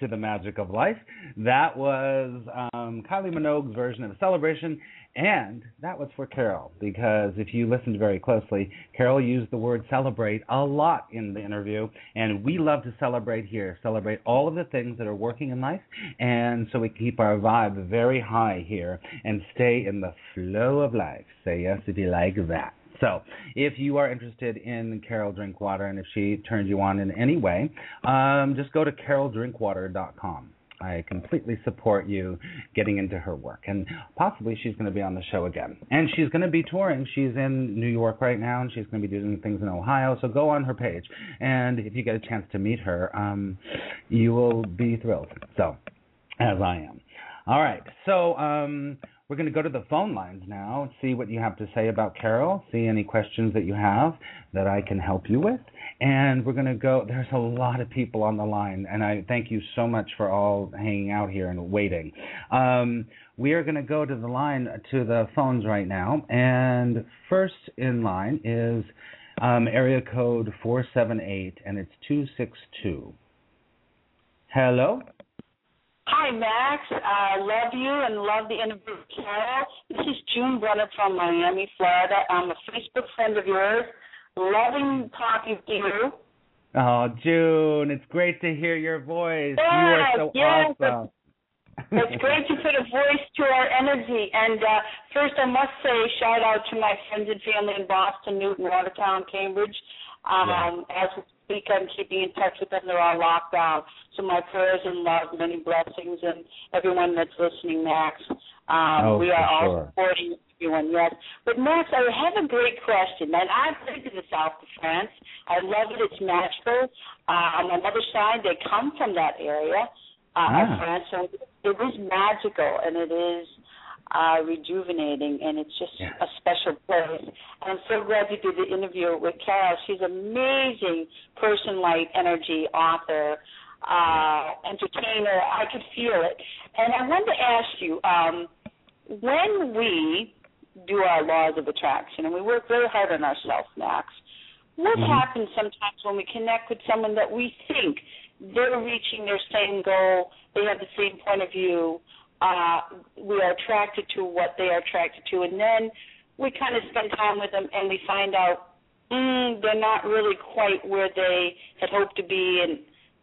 To the Magic of Life. That was um, Kylie Minogue's version of Celebration, and that was for Carol, because if you listened very closely, Carol used the word celebrate a lot in the interview, and we love to celebrate here, celebrate all of the things that are working in life, and so we keep our vibe very high here and stay in the flow of life. Say yes if you like that. So, if you are interested in Carol Drinkwater and if she turns you on in any way, um, just go to caroldrinkwater.com. I completely support you getting into her work, and possibly she's going to be on the show again. And she's going to be touring. She's in New York right now, and she's going to be doing things in Ohio. So go on her page, and if you get a chance to meet her, um, you will be thrilled. So, as I am. All right. So um, we're going to go to the phone lines now and see what you have to say about Carol, see any questions that you have that I can help you with. And we're going to go, there's a lot of people on the line, and I thank you so much for all hanging out here and waiting. Um, we are going to go to the line, to the phones right now. And first in line is um, area code 478, and it's 262. Hello? Hi, Max. I love you and love the interview with Carol. This is June Brenner from Miami, Florida. I'm a Facebook friend of yours. Loving talking to you. Oh, June, it's great to hear your voice. you are so yes, awesome. It's great to put a voice to our energy. And uh, first, I must say, shout out to my friends and family in Boston, Newton, Watertown, Cambridge. Um, As we speak, I'm keeping in touch with them. They're all locked down. So my prayers and love, many blessings, and everyone that's listening, Max. Um, Oh, we are all sure. supporting everyone, yes. But Max, I have a great question. And I've been to the south of France. I love it. It's magical. Uh, on my mother's side, they come from that area uh, Ah. of France, so it is magical and it is uh, rejuvenating, and it's just Yes. a special place. And I'm so glad you did the interview with Carol. She's an amazing person, light energy author, uh, entertainer. I could feel it. And I wanted to ask you, um, when we do our laws of attraction, and we work very hard on ourselves, Max, what Mhm. happens sometimes when we connect with someone that we think they're reaching their same goal, they have the same point of view, uh, we are attracted to what they are attracted to, and then we kind of spend time with them and we find out mm, they're not really quite where they had hoped to be, and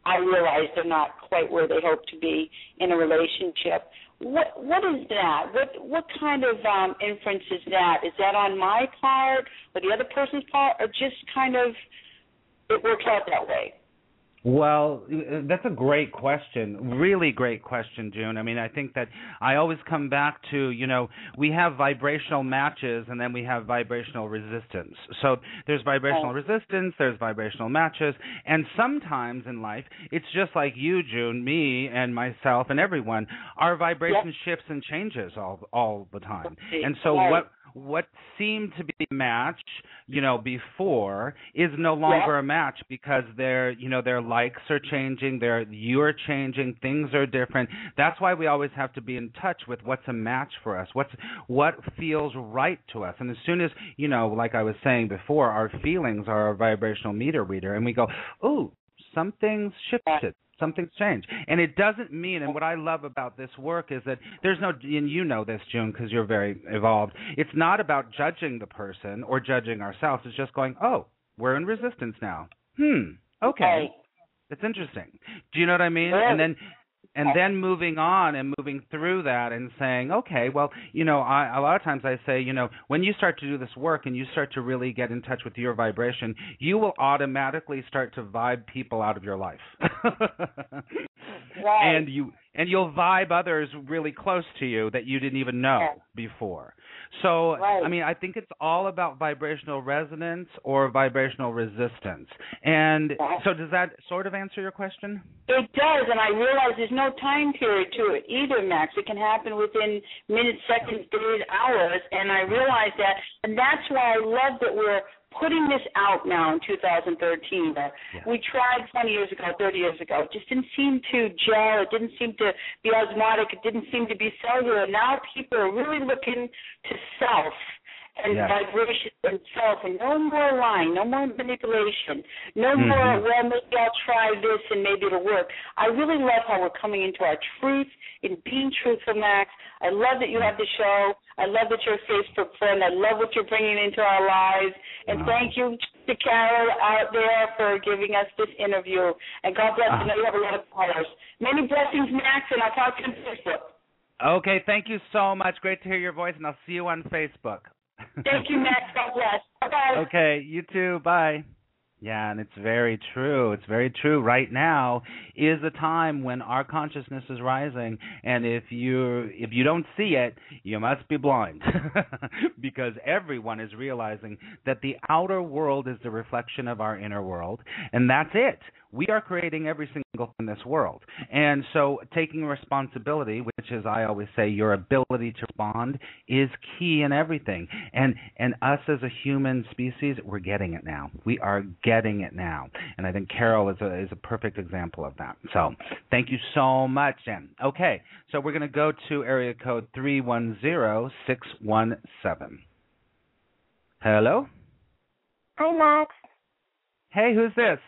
I realize they're not quite where they hope to be in a relationship. What what is that? What what kind of um, inference is that? Is that on my part or the other person's part, or just kind of it works out that way? Well, that's a great question. Really great question, June. I mean, I think that I always come back to, you know, we have vibrational matches and then we have vibrational resistance. So there's vibrational resistance, there's vibrational matches, and sometimes in life, it's just like you, June, me and myself and everyone, our vibration shifts and changes all all the time. And so what what seemed to be a match, you know, before is no longer a match because their, you know, their likes are changing, their you're changing, things are different. That's why we always have to be in touch with what's a match for us, what's what feels right to us. And as soon as, you know, like I was saying before, our feelings are our vibrational meter reader and we go, "Ooh, something's shifted." Something's changed, and it doesn't mean. And what I love about this work is that there's no, and you know this, June, because you're very evolved. It's not about judging the person or judging ourselves. It's just going, oh, we're in resistance now. Hmm. Okay. Right. That's interesting. Do you know what I mean? And then and then moving on and moving through that and saying, okay, well, you know, I, a lot of times I say, you know, when you start to do this work and you start to really get in touch with your vibration, you will automatically start to vibe people out of your life. <laughs> Right. And you and you'll vibe others really close to you that you didn't even know Yeah. before. So Right. I mean, I think it's all about vibrational resonance or vibrational resistance. And Yeah. so does that sort of answer your question? It does, and I realize there's no time period to it either, Max. It can happen within minutes, seconds, days, hours, and I realize that, and that's why I love that we're putting this out now in 2013. Uh, Yeah. We tried 20 years ago, 30 years ago. It just didn't seem to gel. It didn't seem to be osmotic. It didn't seem to be cellular. Now people are really looking to self and Yes. vibration itself, and no more lying, no more manipulation, no Mhm. more, well, maybe I'll try this and maybe it'll work. I really love how we're coming into our truth in being truthful, Max. I love that you have the show. I love that you're a Facebook friend. I love what you're bringing into our lives. And Wow. thank you to Carol out there for giving us this interview. And God bless you. I know you have a lot of callers. Many blessings, Max, and I'll talk to you on Facebook. Okay, thank you so much. Great to hear your voice, and I'll see you on Facebook. Thank you, Max. God bless. Bye-bye. Okay, you too. Bye. Yeah, and it's very true. It's very true. Right now is a time when our consciousness is rising, and if you if you don't see it, you must be blind, <laughs> because everyone is realizing that the outer world is the reflection of our inner world, and that's it. We are creating every single thing in this world, and so taking responsibility, which is I always say, your ability to respond, is key in everything. And and us as a human species, we're getting it now. We are getting it now, and I think Carol is a is a perfect example of that. So thank you so much, Jen. Okay, so we're going to go to area code three one zero six one seven. Hello. Hi, Max. Hey, who's this?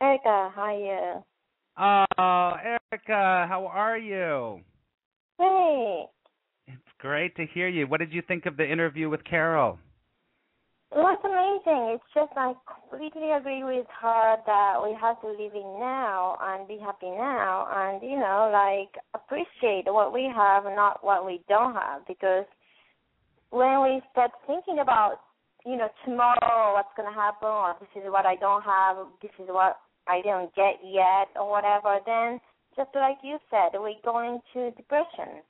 Erica, how are you? Oh, Erica, how are you? Hey, It's great to hear you. What did you think of the interview with Carol? it was amazing. It's just I completely agree with her that we have to live in now and be happy now, and you know, like appreciate what we have, not what we don't have, because when we start thinking about you know tomorrow what's going to happen or this is what I don't have, this is what I didn't get yet or whatever, then just like you said, we go into depression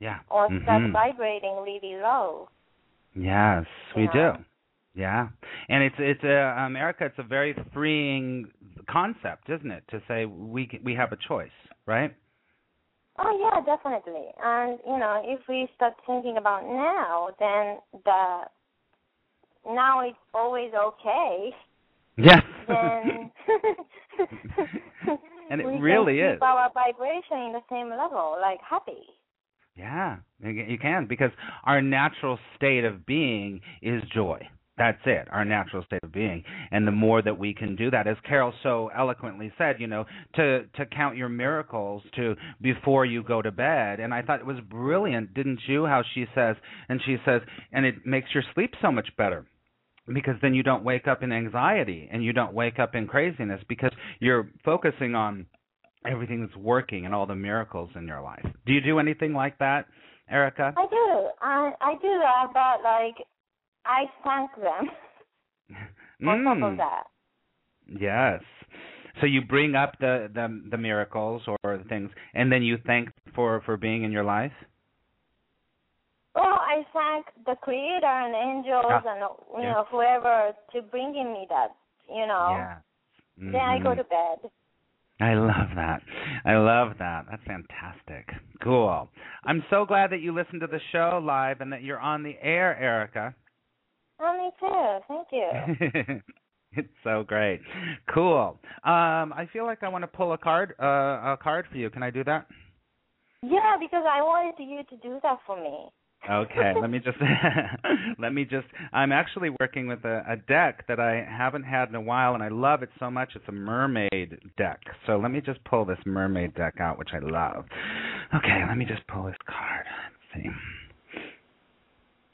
Yeah. or start Mhm. vibrating really low. Yes, we Yeah. do. Yeah, and it's it's a America. It's a very freeing concept, isn't it? To say we we have a choice, right? Oh yeah, definitely. And you know, if we start thinking about now, then the now it's always okay. Yes. Then <laughs> <laughs> And it we really can is. keep our vibration in the same level, like happy. Yeah, you you can because our natural state of being is joy. That's it, our natural state of being. And the more that we can do that, as Carol so eloquently said, you know, to to count your miracles to before you go to bed. And I thought it was brilliant, didn't you? How she says, and she says, and it makes your sleep so much better because then you don't wake up in anxiety and you don't wake up in craziness because you're focusing on everything that's working and all the miracles in your life. Do you do anything like that, Erica? I do. I I do that, but like I thank them <laughs> on top of Mm, that. Yes. So you bring up the, the the miracles or the things and then you thank for for being in your life? I thank the creator and angels Ah, and you know whoever to bringing me that. You know. Yeah. Then I go to bed. I love that. I love that. That's fantastic. Cool. I'm so glad that you listened to the show live and that you're on the air, Erica. Oh, me too. Thank you. <laughs> it's so great. Cool. Um, I feel like I want to pull a card, uh, a card for you. Can I do that? yeah, because I wanted you to do that for me. Okay. let me just <laughs> let me just. I'm actually working with a, a deck that I haven't had in a while, and I love it so much. It's a mermaid deck. So let me just pull this mermaid deck out, which I love. Okay. Let me just pull this card. Let's see.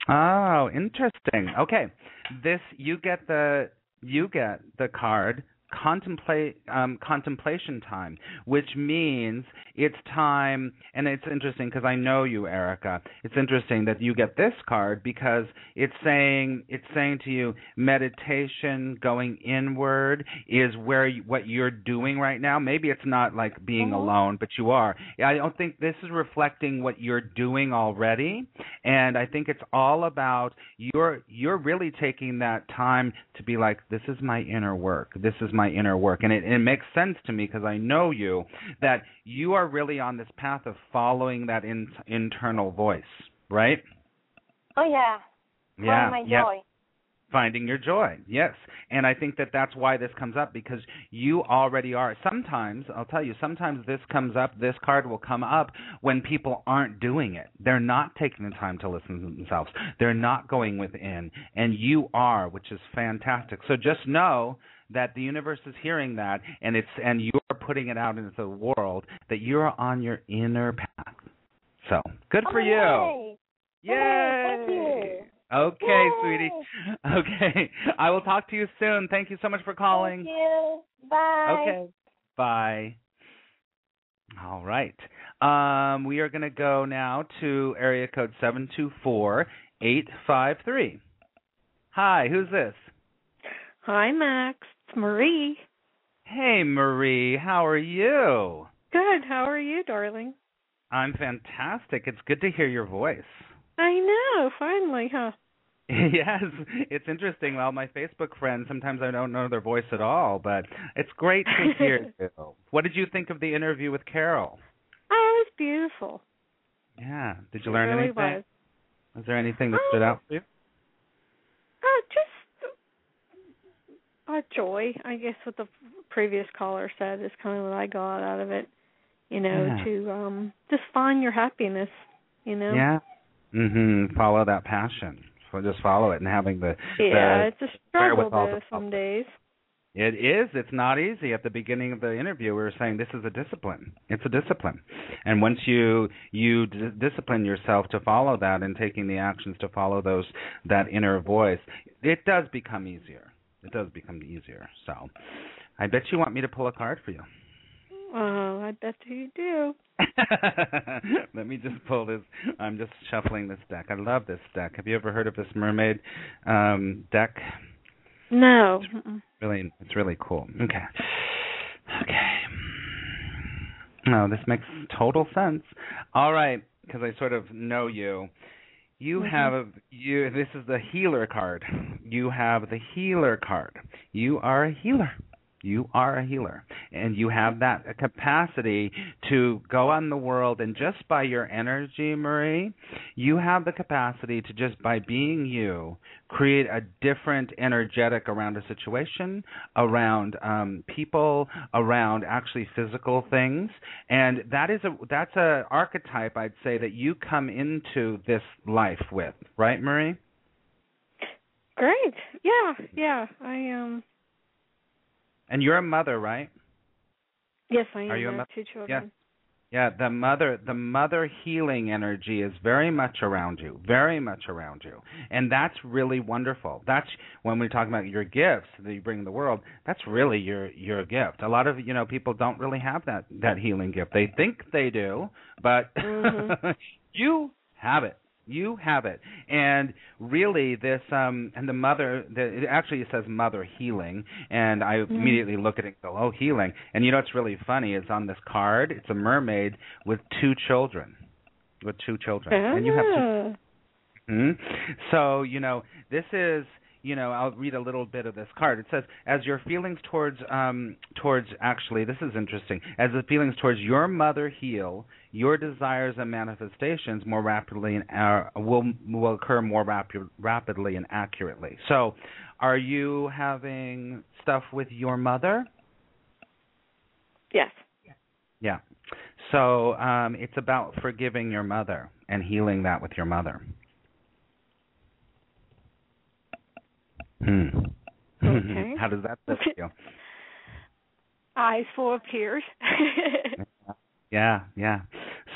Oh, interesting. Okay. This you get the you get the card contemplate um, contemplation time, which means it's time, and it's interesting because I know you, Erica. It's interesting that you get this card because it's saying it's saying to you, meditation, going inward, is where you, what you're doing right now. Maybe it's not like being Mhm. alone, but you are. I don't think this is reflecting what you're doing already, and I think it's all about you're you're really taking that time to be like, this is my inner work. This is my inner work, and it, it makes sense to me because I know you that you are really on this path of following that in, internal voice, right? Oh yeah. Yeah, Find my yeah. joy. finding your joy yes and i think that that's why this comes up because you already are sometimes i'll tell you sometimes this comes up this card will come up when people aren't doing it they're not taking the time to listen to themselves they're not going within and you are which is fantastic so just know that the universe is hearing that and it's and you're putting it out into the world that you're on your inner path so good for oh, you Yay! Yay! Thank you. Okay, Yay! sweetie. <laughs> Okay. I will talk to you soon. Thank you so much for calling. Thank you. Bye. Okay. Bye. All right. Um, we are going to go now to area code 724-853. Hi, who's this? Hi, Max. It's Marie. Hey, Marie. How are you? Good. How are you, darling? I'm fantastic. It's good to hear your voice. I know. Finally, huh? <laughs> yes, it's interesting. Well, my Facebook friends, sometimes I don't know their voice at all, but it's great to <laughs> hear you. What did you think of the interview with Carol? Oh, it was beautiful. Yeah. Did It you learn really anything? Was. Was there anything that oh, stood out for you? Uh, just uh, joy, I guess. What the previous caller said is kind of what I got out of it. You know, Yeah. to um just find your happiness. You know. Yeah. Mhm. Follow that passion. So just follow it and having the Yeah, the it's a struggle though some days. It is. It's not easy. At the beginning of the interview, we were saying this is a discipline. It's a discipline, and once you you d- discipline yourself to follow that and taking the actions to follow those that inner voice, it does become easier. It does become easier. So, I bet you want me to pull a card for you. Oh, I bet you do. <laughs> Let me just pull this. I'm just shuffling this deck. I love this deck. Have you ever heard of this mermaid um, deck? No. Mm-mm. really it's really cool. Okay. Okay. No, this makes total sense. All right, because I sort of know you. You Mhm. have a, you. This is the healer card. You have the healer card. You are a healer. You are a healer, and you have that capacity to go on the world, and just by your energy, Marie, you have the capacity to just by being you create a different energetic around a situation, around um, people, around actually physical things, and that is a that's a archetype I'd say that you come into this life with, right, Marie? Great. Yeah, yeah. I um And you're a mother, right? yes, I am. Are you a I have mo- two children. Yeah, yeah, the mother the mother healing energy is very much around you, very much around you. And that's really wonderful. That's when we talk about your gifts that you bring in the world, that's really your your gift. A lot of, you know, people don't really have that that healing gift. They think they do, but Mhm. <laughs> you have it. You have it. And really this um and the mother the it actually says mother healing and I Mm-hmm. immediately look at it and go, Oh healing and you know what's really funny is on this card it's a mermaid with two children. With two children. And you have two Ah. Mhm. So, you know, this is, you know, I'll read a little bit of this card. It says, as your feelings towards, um, towards, actually, this is interesting. As the feelings towards your mother heal, your desires and manifestations more rapidly and uh, will will occur more rap- rapidly and accurately. So, are you having stuff with your mother? Yes. Yeah. So um, it's about forgiving your mother and healing that with your mother. Hmm. Okay. <laughs> How does that feel? Eyes full of tears. <laughs> Yeah, yeah.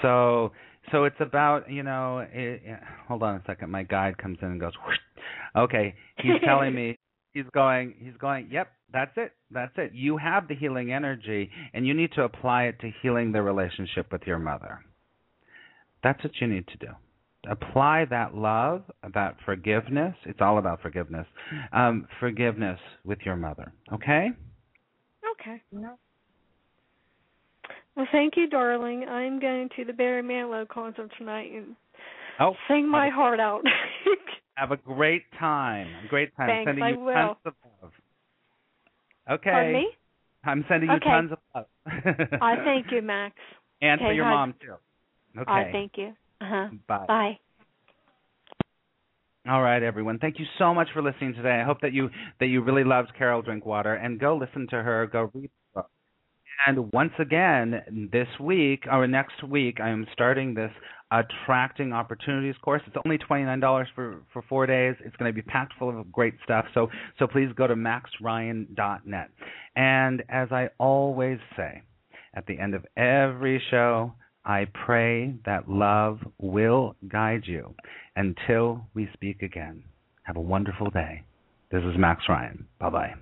So, so it's about you know. It, yeah, hold on a second. My guide comes in and goes. Whoosh. Okay, he's telling me. <laughs> He's going. He's going. Yep, that's it. That's it. You have the healing energy, and you need to apply it to healing the relationship with your mother. That's what you need to do. Apply that love, that forgiveness. It's all about forgiveness. Um, forgiveness with your mother. Okay. okay. Well, thank you, darling. I'm going to the Barry Manilow concert tonight and Oh, sing my heart out. <laughs> Have a great time. A great time. Thanks, sending I you will. tons of love. Okay. Pardon me? I'm sending you Okay. tons of love. I <laughs> thank you, Max. and for your mom too. Okay. I thank you. Uh huh. Bye. Bye. All right, everyone. Thank you so much for listening today. I hope that you that you really loved Carol Drinkwater and go listen to her. Go read the book. And once again, this week or next week, I am starting this attracting opportunities course. It's only twenty nine dollars for for four days. It's going to be packed full of great stuff. So so please go to maxryan.net. And as I always say, at the end of every show, I pray that love will guide you until we speak again. Have a wonderful day. This is Max Ryan. Bye bye.